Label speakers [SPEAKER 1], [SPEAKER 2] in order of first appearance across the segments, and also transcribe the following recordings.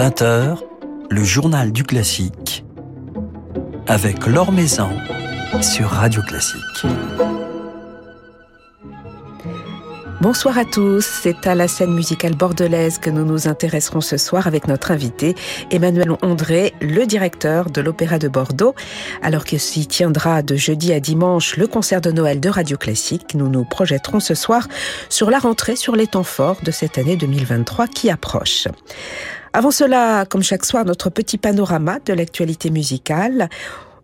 [SPEAKER 1] 20h, le journal du classique avec Laure Maison sur Radio Classique.
[SPEAKER 2] Bonsoir à tous, c'est à la scène musicale bordelaise que nous nous intéresserons ce soir avec notre invité Emmanuel Ondré, le directeur de l'Opéra de Bordeaux. Alors que s'y tiendra de jeudi à dimanche le concert de Noël de Radio Classique, nous nous projetterons ce soir sur la rentrée, sur les temps forts de cette année 2023 qui approche. Avant cela, comme chaque soir, notre petit panorama de l'actualité musicale.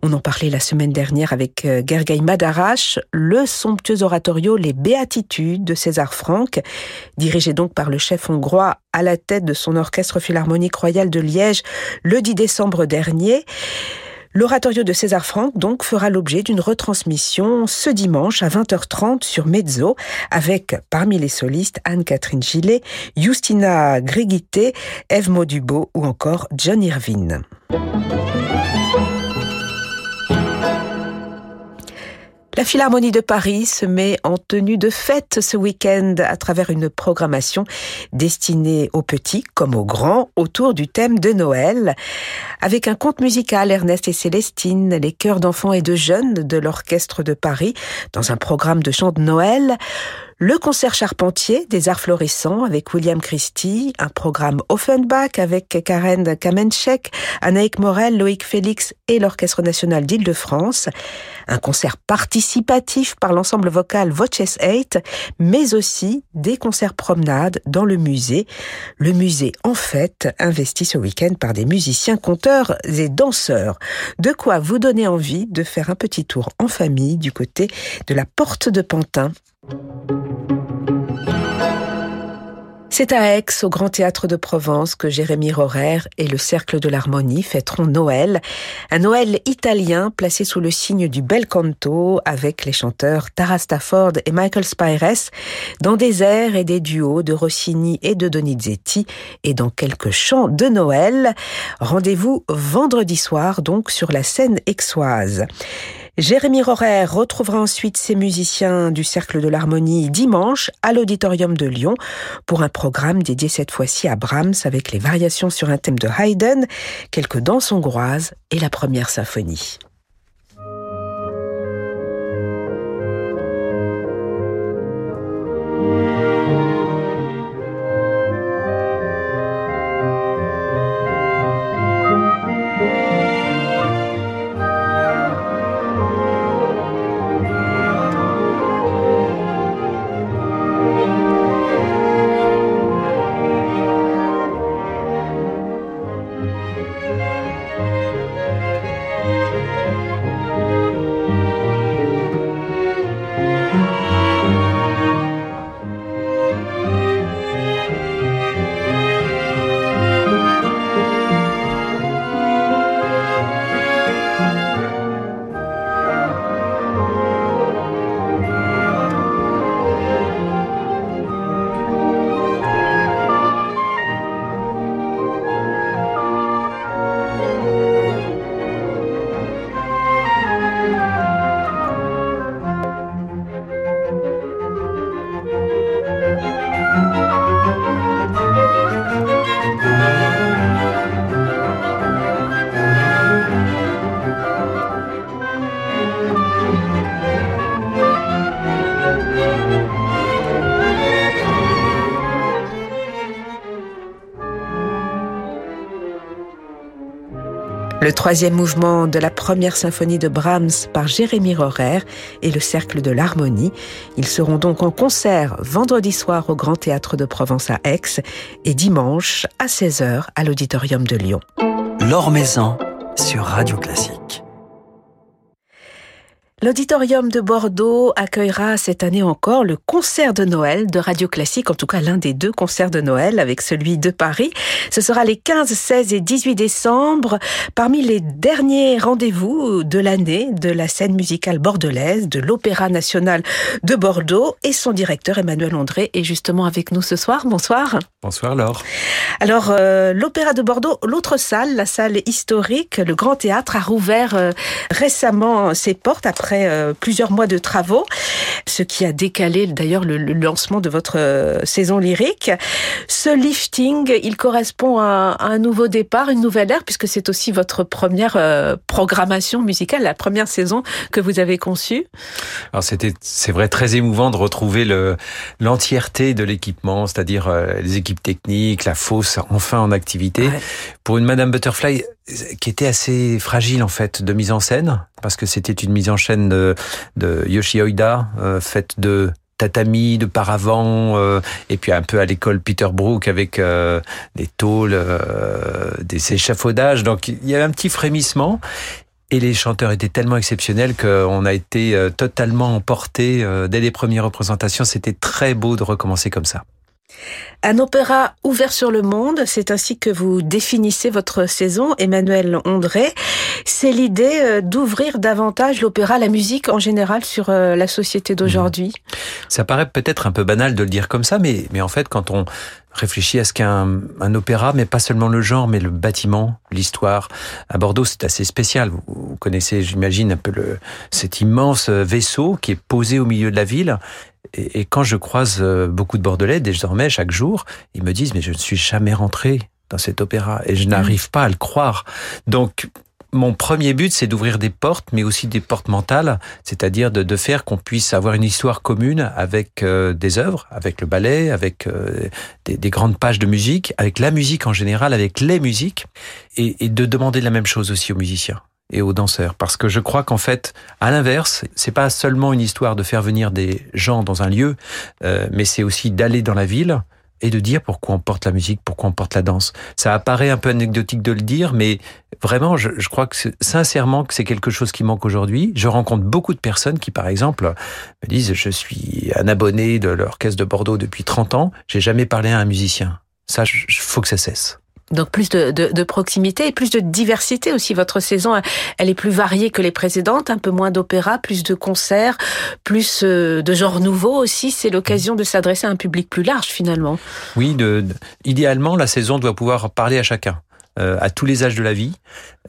[SPEAKER 2] On en parlait la semaine dernière avec euh, Gergely Madarash, le somptueux oratorio Les Béatitudes de César Franck, dirigé donc par le chef hongrois à la tête de son orchestre philharmonique royal de Liège le 10 décembre dernier. L'oratorio de César Franck donc fera l'objet d'une retransmission ce dimanche à 20h30 sur Mezzo avec parmi les solistes Anne-Catherine Gillet, Justina Grigité, Eve Maudubo ou encore John Irvine. La Philharmonie de Paris se met en tenue de fête ce week-end à travers une programmation destinée aux petits comme aux grands autour du thème de Noël. Avec un conte musical, Ernest et Célestine, les chœurs d'enfants et de jeunes de l'Orchestre de Paris, dans un programme de chant de Noël, le concert charpentier des arts florissants avec William Christie, un programme Offenbach avec Karen Kamenchek, Anaïk Morel, Loïc Félix et l'Orchestre national d'Île-de-France, un concert participatif par l'ensemble vocal Voices 8, mais aussi des concerts promenades dans le musée. Le musée, en fait, investi ce week-end par des musiciens, conteurs et danseurs. De quoi vous donner envie de faire un petit tour en famille du côté de la porte de Pantin c'est à Aix, au Grand Théâtre de Provence, que Jérémy Rorer et le Cercle de l'Harmonie fêteront Noël. Un Noël italien placé sous le signe du bel canto avec les chanteurs Tara Stafford et Michael Spires dans des airs et des duos de Rossini et de Donizetti et dans quelques chants de Noël. Rendez-vous vendredi soir donc sur la scène aixoise. Jérémy Rorer retrouvera ensuite ses musiciens du Cercle de l'Harmonie dimanche à l'Auditorium de Lyon pour un programme dédié cette fois-ci à Brahms avec les variations sur un thème de Haydn, quelques danses hongroises et la première symphonie. Le troisième mouvement de la première symphonie de Brahms par Jérémy Rorer et le Cercle de l'Harmonie. Ils seront donc en concert vendredi soir au Grand Théâtre de Provence à Aix et dimanche à 16h à l'Auditorium de Lyon.
[SPEAKER 1] L'Or sur Radio Classique.
[SPEAKER 2] L'auditorium de Bordeaux accueillera cette année encore le concert de Noël de Radio Classique, en tout cas l'un des deux concerts de Noël avec celui de Paris. Ce sera les 15, 16 et 18 décembre, parmi les derniers rendez-vous de l'année de la scène musicale bordelaise de l'Opéra national de Bordeaux et son directeur Emmanuel André est justement avec nous ce soir. Bonsoir.
[SPEAKER 3] Bonsoir Laure.
[SPEAKER 2] Alors euh, l'Opéra de Bordeaux, l'autre salle, la salle historique, le Grand Théâtre a rouvert euh, récemment ses portes après après euh, plusieurs mois de travaux, ce qui a décalé d'ailleurs le, lancement de votre euh, saison lyrique. Ce lifting, il correspond à, un nouveau départ, une nouvelle ère, puisque c'est aussi votre première programmation musicale, la première saison que vous avez conçue.
[SPEAKER 3] Alors c'était, c'est vrai, très émouvant de retrouver le l'entièreté de l'équipement, c'est-à-dire les équipes techniques, la fosse enfin en activité. Pour une Madame Butterfly qui était assez fragile en fait de mise en scène parce que c'était une mise en scène de, de Yoshi Oida euh, faite de tatami, de paravent, euh, et puis un peu à l'école Peter Brook avec euh, des tôles, euh, des échafaudages. Donc il y avait un petit frémissement. Et les chanteurs étaient tellement exceptionnels qu'on a été totalement emportés dès les premières représentations. C'était très beau de recommencer comme ça.
[SPEAKER 2] Un opéra ouvert sur le monde, c'est ainsi que vous définissez votre saison, Emmanuel Ondré. C'est l'idée euh, d'ouvrir davantage l'opéra, la musique en général sur euh, la société d'aujourd'hui.
[SPEAKER 3] Ça paraît peut-être un peu banal de le dire comme ça, mais en fait, quand on réfléchit à ce qu'est un, opéra, mais pas seulement le genre, mais le bâtiment, l'histoire. À Bordeaux, c'est assez spécial. Vous, connaissez, j'imagine, un peu le, cet immense vaisseau qui est posé au milieu de la ville et, quand je croise euh, beaucoup de Bordelais désormais chaque jour, ils me disent mais je ne suis jamais rentré dans cet opéra et je mmh. n'arrive pas à le croire. Donc mon premier but, c'est d'ouvrir des portes, mais aussi des portes mentales, c'est-à-dire de, de, faire qu'on puisse avoir une histoire commune avec euh, des œuvres, avec le ballet, avec euh, des, des, grandes pages de musique, avec la musique en général, avec les musiques, et, et de demander la même chose aussi aux musiciens et aux danseurs. Parce que je crois qu'en fait, à l'inverse, c'est pas seulement une histoire de faire venir des gens dans un lieu, euh, mais c'est aussi d'aller dans la ville et de dire pourquoi on porte la musique, pourquoi on porte la danse. Ça apparaît un peu anecdotique de le dire, mais vraiment, je, crois que sincèrement que c'est quelque chose qui manque aujourd'hui. Je rencontre beaucoup de personnes qui, par exemple, me disent je suis un abonné de l'orchestre de Bordeaux depuis 30 ans, j'ai jamais parlé à un musicien. Ça, il faut que ça cesse.
[SPEAKER 2] Donc plus de, de, de, proximité et plus de diversité aussi. Votre saison, elle est plus variée que les précédentes, un peu moins d'opéra, plus de concerts, plus euh, de genres nouveaux aussi. C'est l'occasion de s'adresser à un public plus large finalement.
[SPEAKER 3] Oui, de, idéalement, la saison doit pouvoir parler à chacun. Euh, à tous les âges de la vie,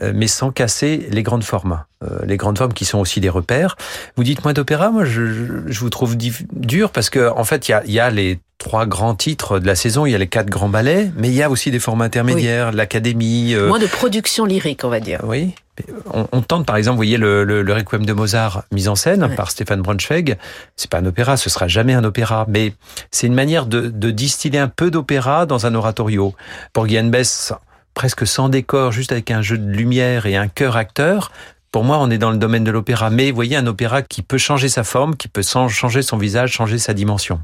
[SPEAKER 3] euh, mais sans casser les grandes formes. les grandes formes qui sont aussi des repères. Vous dites moins d'opéra, moi je, je, vous trouve dur parce que en fait il y a, y a les trois grands titres de la saison. Il y a les quatre grands ballets, mais il y a aussi des formats intermédiaires, l'académie.
[SPEAKER 2] Euh... Moins de production lyrique, on va dire.
[SPEAKER 3] Oui. On, on tente, par exemple, vous voyez le, le, le, Requiem de Mozart mis en scène par Stéphane Braunschweig. C'est pas un opéra, ce sera jamais un opéra, mais c'est une manière de, de, distiller un peu d'opéra dans un oratorio. Pour Guillaume Bess, presque sans décor, juste avec un jeu de lumière et un chœur acteur, pour moi, on est dans le domaine de l'opéra, mais vous voyez un opéra qui peut changer sa forme, qui peut changer son visage, changer sa dimension.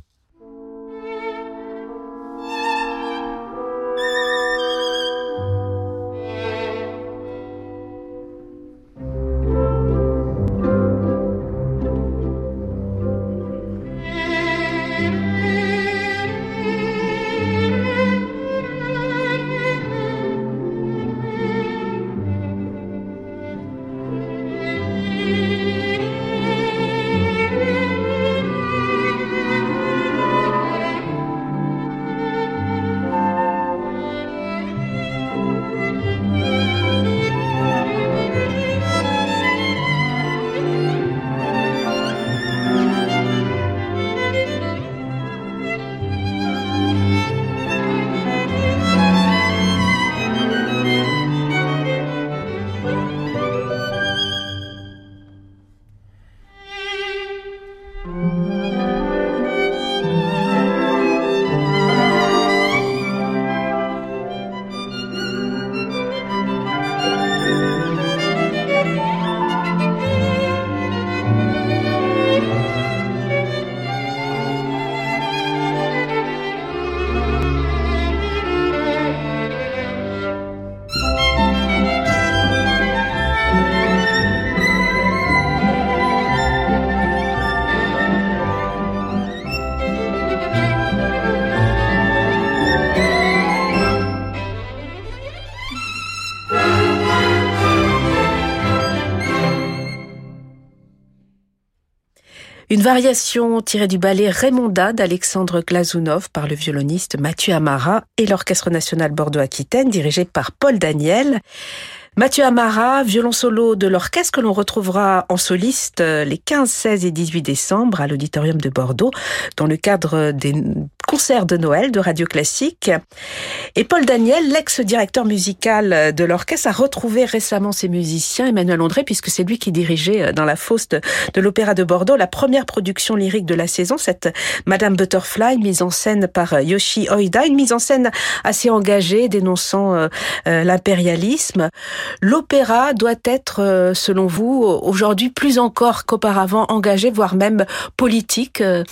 [SPEAKER 2] Une variation tirée du ballet Raymonda d'Alexandre Glazounov par le violoniste Mathieu Amara et l'Orchestre national Bordeaux-Aquitaine dirigé par Paul Daniel. Mathieu Amara, violon solo de l'orchestre que l'on retrouvera en soliste euh, les 15, 16 et 18 décembre à l'auditorium de Bordeaux dans le cadre des concerts de Noël de Radio Classique. Et Paul Daniel, l'ex-directeur musical de l'orchestre, a retrouvé récemment ses musiciens, Emmanuel André, puisque c'est lui qui dirigeait euh, dans la fosse de, l'Opéra de Bordeaux la première production lyrique de la saison, cette Madame Butterfly, mise en scène par euh, Yoshi Oida, une mise en scène assez engagée, dénonçant l'impérialisme. L'opéra doit être, euh, selon vous, aujourd'hui plus encore qu'auparavant engagé, voire même politique euh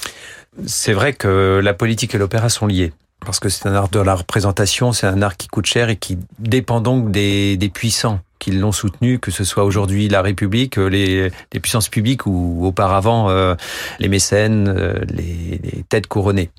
[SPEAKER 3] C'est vrai que la politique et l'opéra sont liés. Parce que c'est un art de la représentation, c'est un art qui coûte cher et qui dépend donc des, puissants qui l'ont soutenu, que ce soit aujourd'hui la République, les, puissances publiques ou auparavant euh, les mécènes, les têtes couronnées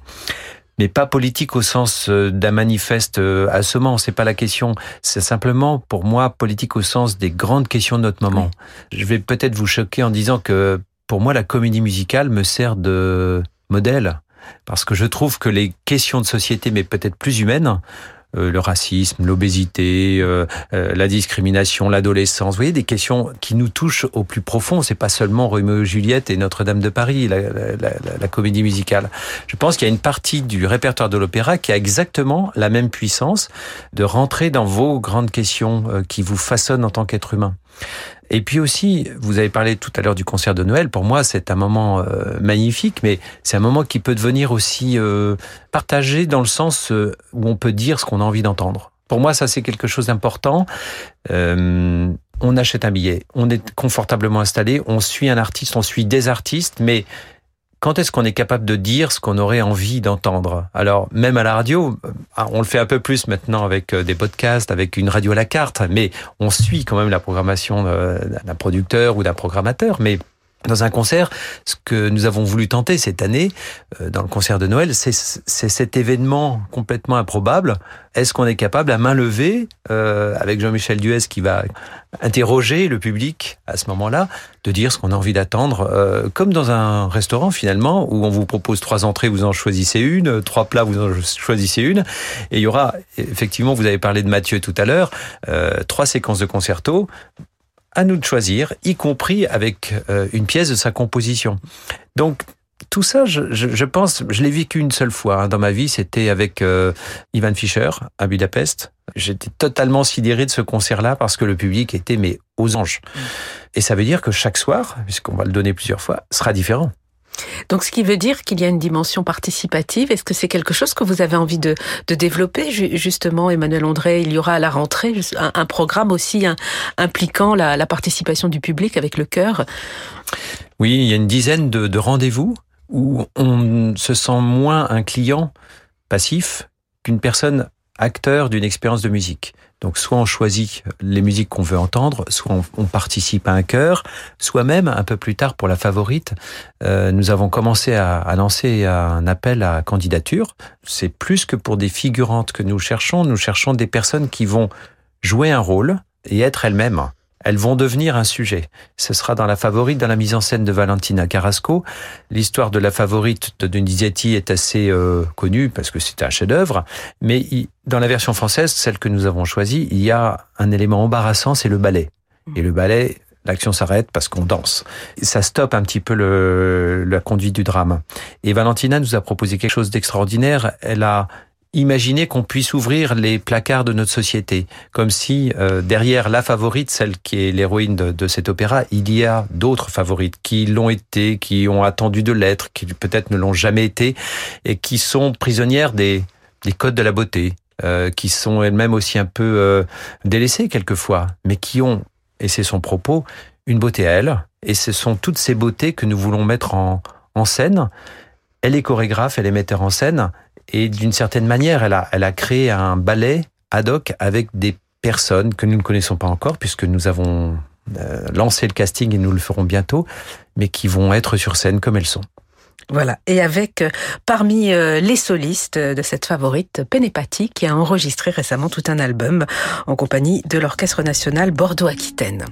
[SPEAKER 3] mais pas politique au sens euh, d'un manifeste euh, assommant. C'est pas la question. C'est simplement, pour moi, politique au sens des grandes questions de notre moment. Je vais peut-être vous choquer en disant que, pour moi, la comédie musicale me sert de modèle. Parce que je trouve que les questions de société, mais peut-être plus humaines, le racisme, l'obésité, euh, euh, la discrimination, l'adolescence. Vous voyez des questions qui nous touchent au plus profond. C'est pas seulement Roméo et Juliette et Notre-Dame de Paris, la, la, la, comédie musicale. Je pense qu'il y a une partie du répertoire de l'opéra qui a exactement la même puissance de rentrer dans vos grandes questions qui vous façonnent en tant qu'être humain. Et puis aussi, vous avez parlé tout à l'heure du concert de Noël. Pour moi, c'est un moment euh, magnifique, mais c'est un moment qui peut devenir aussi euh, partagé dans le sens euh, où on peut dire ce qu'on a envie d'entendre. Pour moi, ça c'est quelque chose d'important. on achète un billet, on est confortablement installé, on suit un artiste, on suit des artistes, mais quand est-ce qu'on est capable de dire ce qu'on aurait envie d'entendre? Alors, même à la radio, euh, on le fait un peu plus maintenant avec euh, des podcasts, avec une radio à la carte, mais on suit quand même la programmation euh, d'un producteur ou d'un programmateur. Mais dans un concert, ce que nous avons voulu tenter cette année, euh, dans le concert de Noël, c'est cet événement complètement improbable. Est-ce qu'on est capable, à main levée, euh, avec Jean-Michel Duez qui va interroger le public à ce moment-là, de dire ce qu'on a envie d'attendre, euh, comme dans un restaurant finalement, où on vous propose trois entrées, vous en choisissez une, trois plats, vous en choisissez une, et il y aura, effectivement, vous avez parlé de Mathieu tout à l'heure, trois séquences de concerto, à nous de choisir, y compris avec euh, une pièce de sa composition. Donc tout ça, je, je, pense, je l'ai vécu une seule fois hein, dans ma vie, c'était avec euh, Ivan Fischer à Budapest. J'étais totalement sidéré de ce concert-là parce que le public était mais aux anges. Et ça veut dire que chaque soir, puisqu'on va le donner plusieurs fois, sera différent.
[SPEAKER 2] Donc, ce qui veut dire qu'il y a une dimension participative. Est-ce que c'est quelque chose que vous avez envie de, développer? Justement, Emmanuel André, il y aura à la rentrée un, programme aussi impliquant la, participation du public avec le chœur.
[SPEAKER 3] Oui, il y a une dizaine de rendez-vous où on se sent moins un client passif qu'une personne acteur d'une expérience de musique. Donc soit on choisit les musiques qu'on veut entendre, soit on, participe à un chœur, soit même un peu plus tard pour la favorite, euh, nous avons commencé à, à, lancer un appel à candidature. C'est plus que pour des figurantes que nous cherchons, nous cherchons des personnes qui vont jouer un rôle et être elles-mêmes elles vont devenir un sujet. Ce sera dans la favorite, dans la mise en scène de Valentina Carrasco. L'histoire de la favorite de Donizetti est assez euh, connue parce que c'est un chef-d'œuvre, mais dans la version française, celle que nous avons choisie, il y a un élément embarrassant, c'est le ballet. Et le ballet, l'action s'arrête parce qu'on danse. Ça stoppe un petit peu le, la conduite du drame. Et Valentina nous a proposé quelque chose d'extraordinaire. Elle a Imaginez qu'on puisse ouvrir les placards de notre société, comme si euh, derrière la favorite, celle qui est l'héroïne de, cet opéra, il y a d'autres favorites qui l'ont été, qui ont attendu de l'être, qui peut-être ne l'ont jamais été, et qui sont prisonnières des, des codes de la beauté, euh, qui sont elles-mêmes aussi un peu euh, délaissées quelquefois, mais qui ont, et c'est son propos, une beauté à elles, et ce sont toutes ces beautés que nous voulons mettre en, en scène. Elle est chorégraphe, elle est metteur en scène, et d'une certaine manière, elle a, elle a créé un ballet ad hoc avec des personnes que nous ne connaissons pas encore, puisque nous avons euh, lancé le casting et nous le ferons bientôt, mais qui vont être sur scène comme elles sont.
[SPEAKER 2] Voilà, et avec euh, parmi euh, les solistes de cette favorite, Penepati, qui a enregistré récemment tout un album en compagnie de l'Orchestre national Bordeaux-Aquitaine.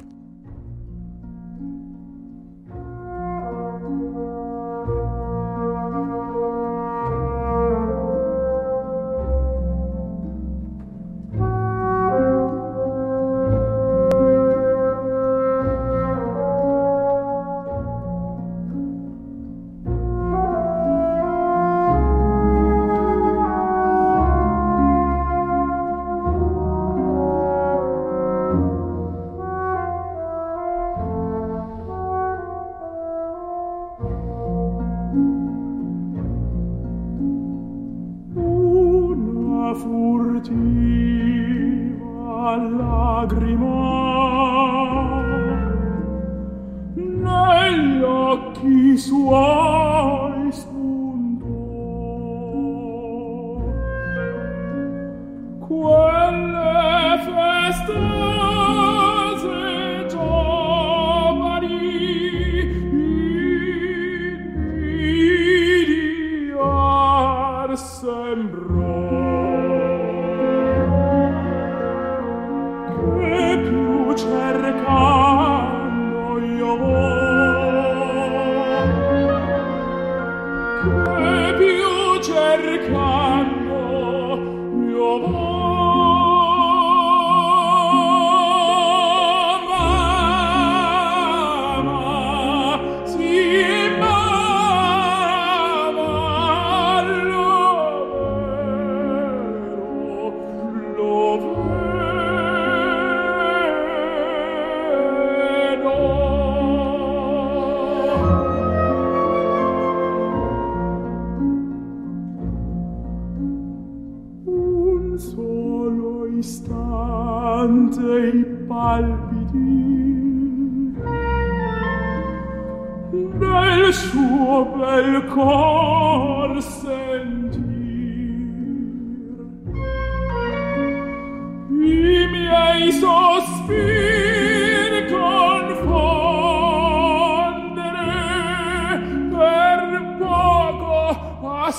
[SPEAKER 4] Lord.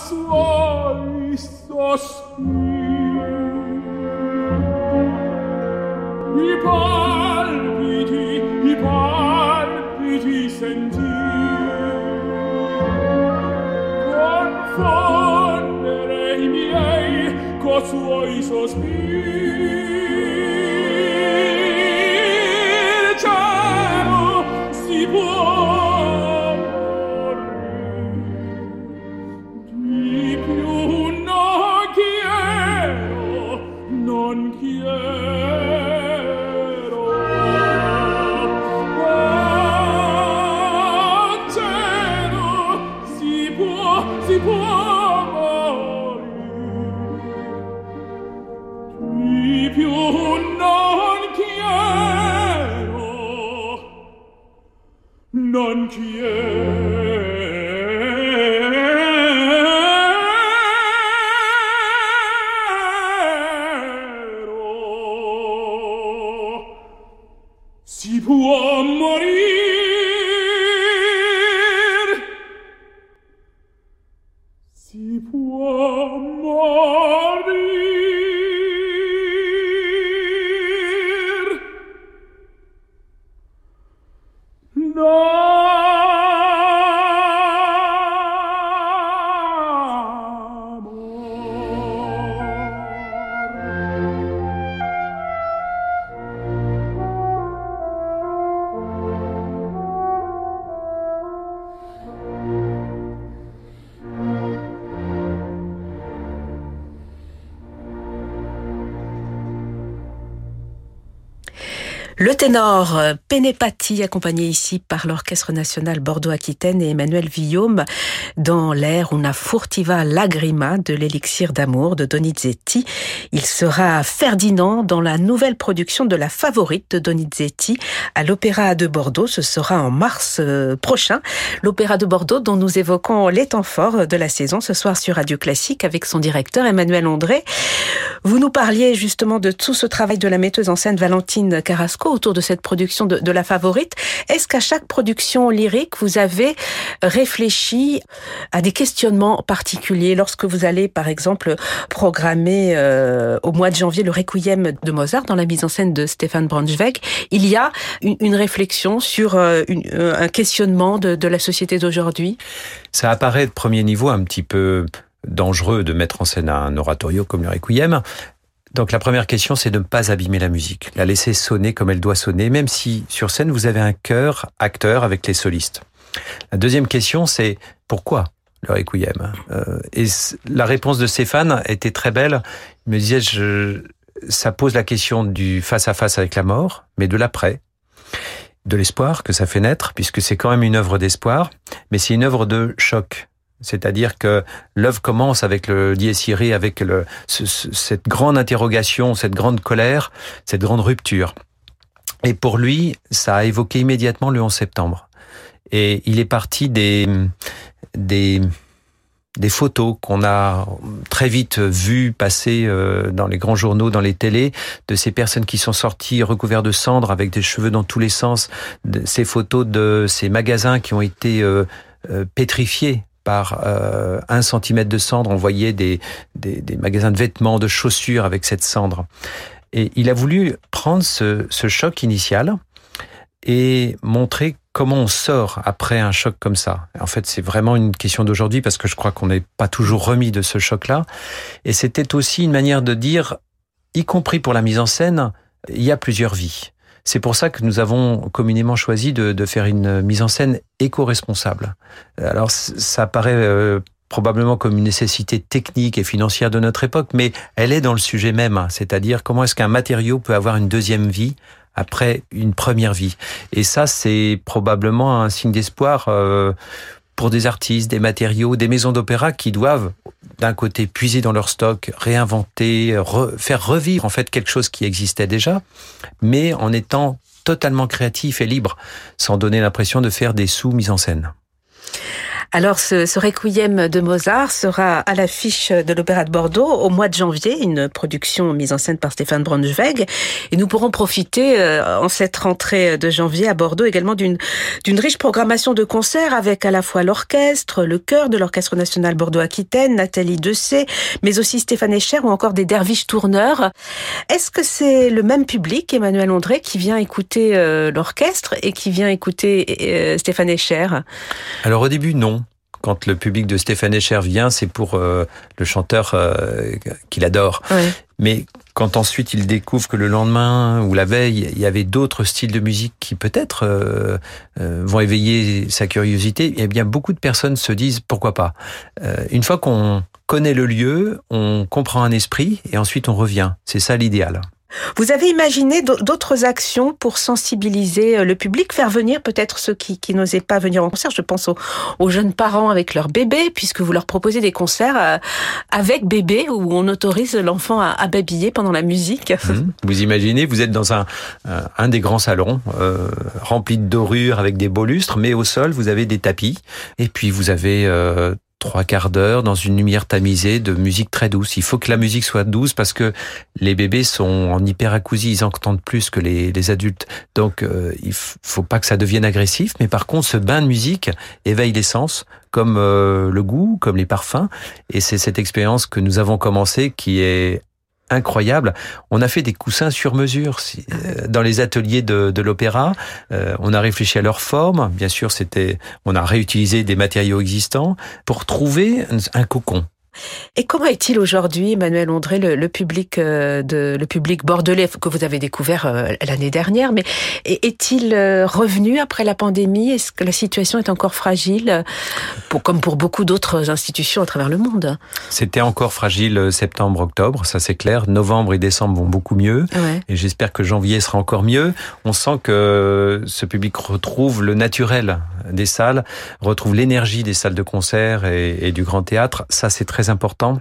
[SPEAKER 4] suoi sospiri. I palpiti, i palpiti sentir, confondere i miei co suoi sospiri.
[SPEAKER 2] Le ténor euh, Pénépati, accompagné ici par l'Orchestre national Bordeaux-Aquitaine et Emmanuel Villaume, dans l'air Una furtiva lagrima de l'élixir d'amour de Donizetti. Il sera Ferdinand dans la nouvelle production de La Favorite de Donizetti à l'Opéra de Bordeaux. Ce sera en mars euh, prochain. L'Opéra de Bordeaux dont nous évoquons les temps forts de la saison ce soir sur Radio Classique avec son directeur Emmanuel André. Vous nous parliez justement de tout ce travail de la metteuse en scène Valentine Carrasco autour de cette production de, La Favorite. Est-ce qu'à chaque production lyrique, vous avez réfléchi à des questionnements particuliers lorsque vous allez, par exemple, programmer euh, au mois de janvier le Requiem de Mozart dans la mise en scène de Stéphane Braunschweig? Il y a une, réflexion sur euh, euh, un questionnement de la société d'aujourd'hui?
[SPEAKER 3] Ça apparaît de premier niveau un petit peu dangereux de mettre en scène un oratorio comme le Requiem. Donc la première question, c'est de ne pas abîmer la musique, la laisser sonner comme elle doit sonner, même si sur scène vous avez un chœur acteur avec les solistes. La deuxième question, c'est pourquoi le Requiem euh, Et la réponse de Stéphane était très belle. Il me disait, je, ça pose la question du face à face avec la mort, mais de l'après, de l'espoir que ça fait naître, puisque c'est quand même une œuvre d'espoir, mais c'est une œuvre de choc, C'est-à-dire que l'œuvre commence avec le dies irae, avec cette grande interrogation, cette grande colère, cette grande rupture. Et pour lui, ça a évoqué immédiatement le 11 septembre. Et il est parti des, des, des photos qu'on a très vite vues passer euh, dans les grands journaux, dans les télés, de ces personnes qui sont sorties recouvertes de cendres avec des cheveux dans tous les sens, ces photos de ces magasins qui ont été euh, euh, pétrifiés par un centimètre de cendre. On voyait des, des, magasins de vêtements, de chaussures avec cette cendre. Et il a voulu prendre ce choc initial et montrer comment on sort après un choc comme ça. En fait, c'est vraiment une question d'aujourd'hui parce que je crois qu'on n'est pas toujours remis de ce choc-là. Et c'était aussi une manière de dire, y compris pour la mise en scène, il y a plusieurs vies. C'est pour ça que nous avons communément choisi de, de faire une mise en scène éco-responsable. Alors, ça paraît euh, probablement comme une nécessité technique et financière de notre époque, mais elle est dans le sujet même, c'est-à-dire comment est-ce qu'un matériau peut avoir une deuxième vie après une première vie. Et ça, c'est probablement un signe d'espoir euh, pour des artistes, des matériaux, des maisons d'opéra qui doivent d'un côté puiser dans leur stock, réinventer, faire revivre en fait quelque chose qui existait déjà, mais en étant totalement créatif et libre, sans donner l'impression de faire des sous mises en scène.
[SPEAKER 2] Alors, ce, ce requiem de Mozart sera à l'affiche de l'Opéra de Bordeaux au mois de janvier, une production mise en scène par Stéphane Braunschweig. Et nous pourrons profiter euh, en cette rentrée de janvier à Bordeaux également d'une riche programmation de concerts avec à la fois l'orchestre, le chœur de l'Orchestre national Bordeaux-Aquitaine, Nathalie Dessay, mais aussi Stéphane Echer ou encore des derviches tourneurs. Est-ce que c'est le même public, Emmanuel André, qui vient écouter euh, l'orchestre et qui vient écouter euh, Stéphane Echer
[SPEAKER 3] Alors au début, non quand le public de Stéphane Echer vient, c'est pour euh, le chanteur euh, qu'il adore. Mais quand ensuite il découvre que le lendemain ou la veille, il y avait d'autres styles de musique qui peut-être euh, vont éveiller sa curiosité, eh bien beaucoup de personnes se disent pourquoi pas. une fois qu'on connaît le lieu, on comprend un esprit et ensuite on revient. C'est ça l'idéal.
[SPEAKER 2] Vous avez imaginé d'autres actions pour sensibiliser euh, le public, faire venir peut-être ceux qui, n'osaient pas venir en concert? Je pense aux, jeunes parents avec leur bébé, puisque vous leur proposez des concerts euh, avec bébé où on autorise l'enfant à, babiller pendant la musique.
[SPEAKER 3] Mmh. Vous imaginez, vous êtes dans un, un des grands salons euh, remplis de dorures avec des beaux lustres, mais au sol vous avez des tapis et puis vous avez euh, trois quarts d'heure dans une lumière tamisée de musique très douce. Il faut que la musique soit douce parce que les bébés sont en hyperacousie, ils entendent plus que les, adultes. Donc euh, il faut pas que ça devienne agressif, mais par contre ce bain de musique éveille les sens comme euh, le goût, comme les parfums et c'est cette expérience que nous avons commencé qui est incroyable. On a fait des coussins sur mesure euh, dans les ateliers de, de l'opéra. Euh, on a réfléchi à leur forme. Bien sûr, c'était, on a réutilisé des matériaux existants pour trouver un cocon.
[SPEAKER 2] Et comment est-il aujourd'hui, Emmanuel André, le, le, public euh, de le public bordelais que vous avez découvert euh, l'année dernière, mais est-il euh, revenu après la pandémie? Est-ce que la situation est encore fragile, pour, comme pour beaucoup d'autres institutions à travers le monde?
[SPEAKER 3] C'était encore fragile septembre-octobre, ça c'est clair. Novembre et décembre vont beaucoup mieux,
[SPEAKER 2] ouais.
[SPEAKER 3] et j'espère que janvier sera encore mieux. On sent que ce public retrouve le naturel des salles, retrouve l'énergie des salles de concert et, et du grand théâtre. Ça c'est très important.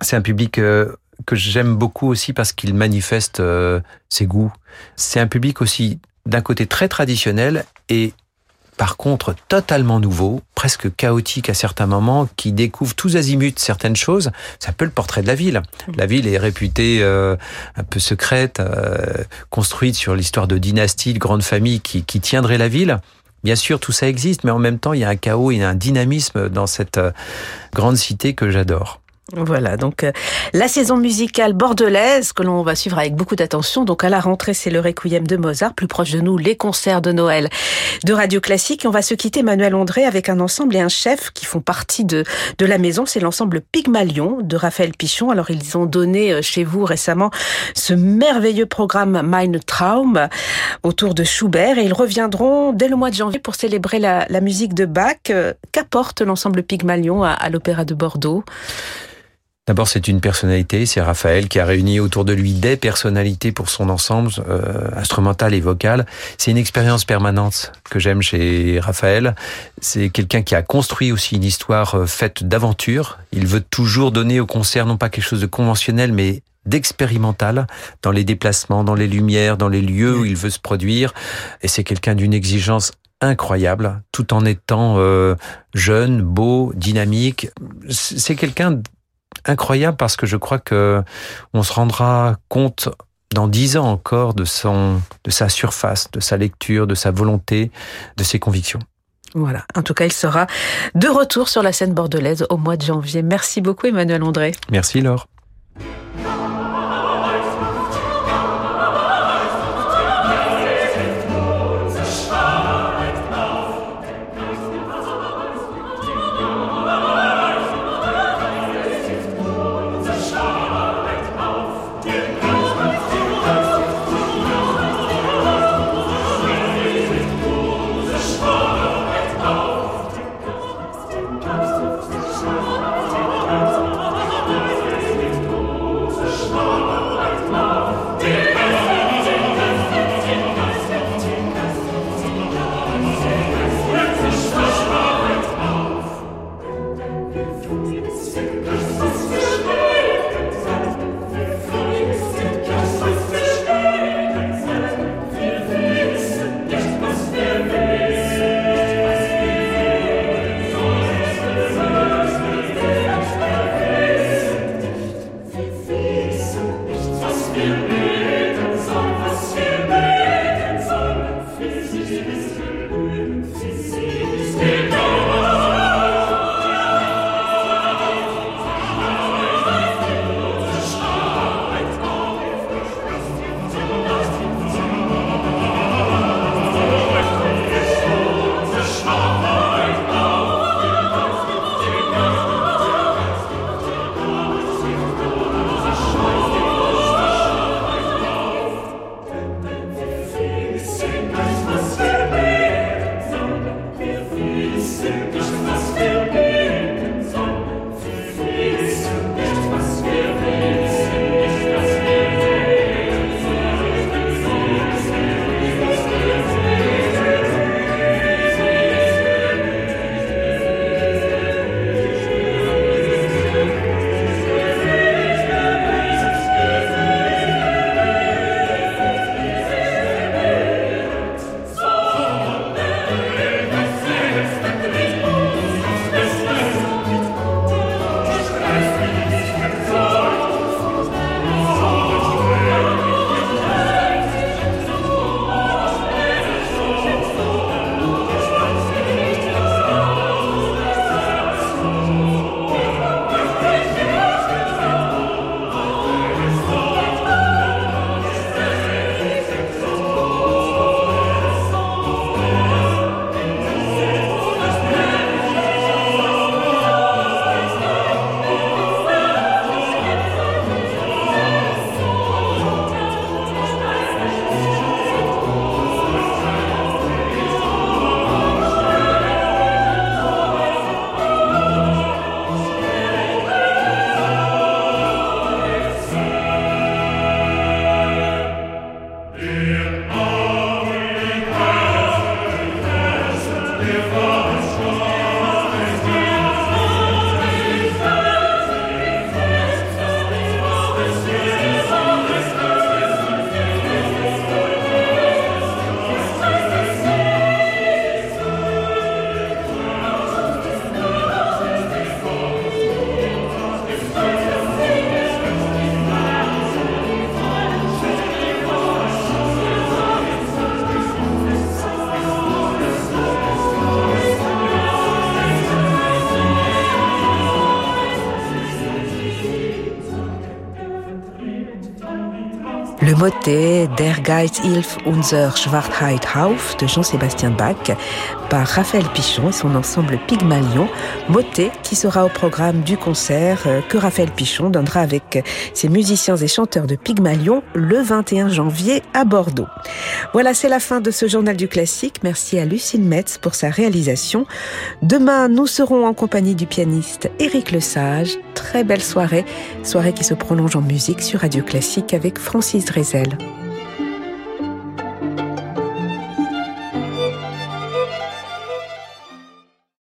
[SPEAKER 3] C'est un public euh, que j'aime beaucoup aussi parce qu'il manifeste euh, ses goûts. C'est un public aussi d'un côté très traditionnel et par contre totalement nouveau, presque chaotique à certains moments, qui découvre tous azimuts certaines choses. C'est un peu le portrait de la ville. La ville est réputée euh, un peu secrète, euh, construite sur l'histoire de dynasties, de grandes familles qui, qui tiendraient la ville. Bien sûr, tout ça existe, mais en même temps, il y a un chaos, il y a un dynamisme dans cette euh, grande cité que j'adore.
[SPEAKER 2] Voilà, donc euh, la saison musicale bordelaise que l'on va suivre avec beaucoup d'attention. Donc à la rentrée, c'est le Requiem de Mozart, plus proche de nous, les concerts de Noël de Radio Classique. On va se quitter, Manuel André, avec un ensemble et un chef qui font partie de, de la maison. C'est l'ensemble Pygmalion de Raphaël Pichon. Alors ils ont donné euh, chez vous récemment ce merveilleux programme Mein Traum autour de Schubert et ils reviendront dès le mois de janvier pour célébrer la, la musique de Bach. Euh, qu'apporte l'ensemble Pygmalion à, à l'Opéra de Bordeaux?
[SPEAKER 3] D'abord, c'est une personnalité, c'est Raphaël qui a réuni autour de lui des personnalités pour son ensemble euh, instrumental et vocal. C'est une expérience permanente que j'aime chez Raphaël. C'est quelqu'un qui a construit aussi une histoire euh, faite d'aventure. Il veut toujours donner au concert non pas quelque chose de conventionnel, mais d'expérimental dans les déplacements, dans les lumières, dans les lieux où il veut se produire. Et c'est quelqu'un d'une exigence incroyable, tout en étant euh, jeune, beau, dynamique. C'est quelqu'un incroyable parce que je crois que on se rendra compte dans dix ans encore de son, de sa surface, de sa lecture, de sa volonté, de ses convictions.
[SPEAKER 2] Voilà. En tout cas, il sera de retour sur la scène bordelaise au mois de janvier. Merci beaucoup, Emmanuel André.
[SPEAKER 3] Merci, Laure.
[SPEAKER 2] Le motet Der Geist hilft unser Schwarzheit auf de Jean-Sébastien Bach par Raphaël Pichon et son ensemble Pygmalion, motet qui sera au programme du concert euh, que Raphaël Pichon donnera avec ses musiciens et chanteurs de Pygmalion le 21 janvier à Bordeaux. Voilà, c'est la fin de ce journal du classique. Merci à Lucille Metz pour sa réalisation. Demain, nous serons en compagnie du pianiste Éric Lesage. Très belle soirée, soirée qui se prolonge en musique sur Radio Classique avec Francis Drezel.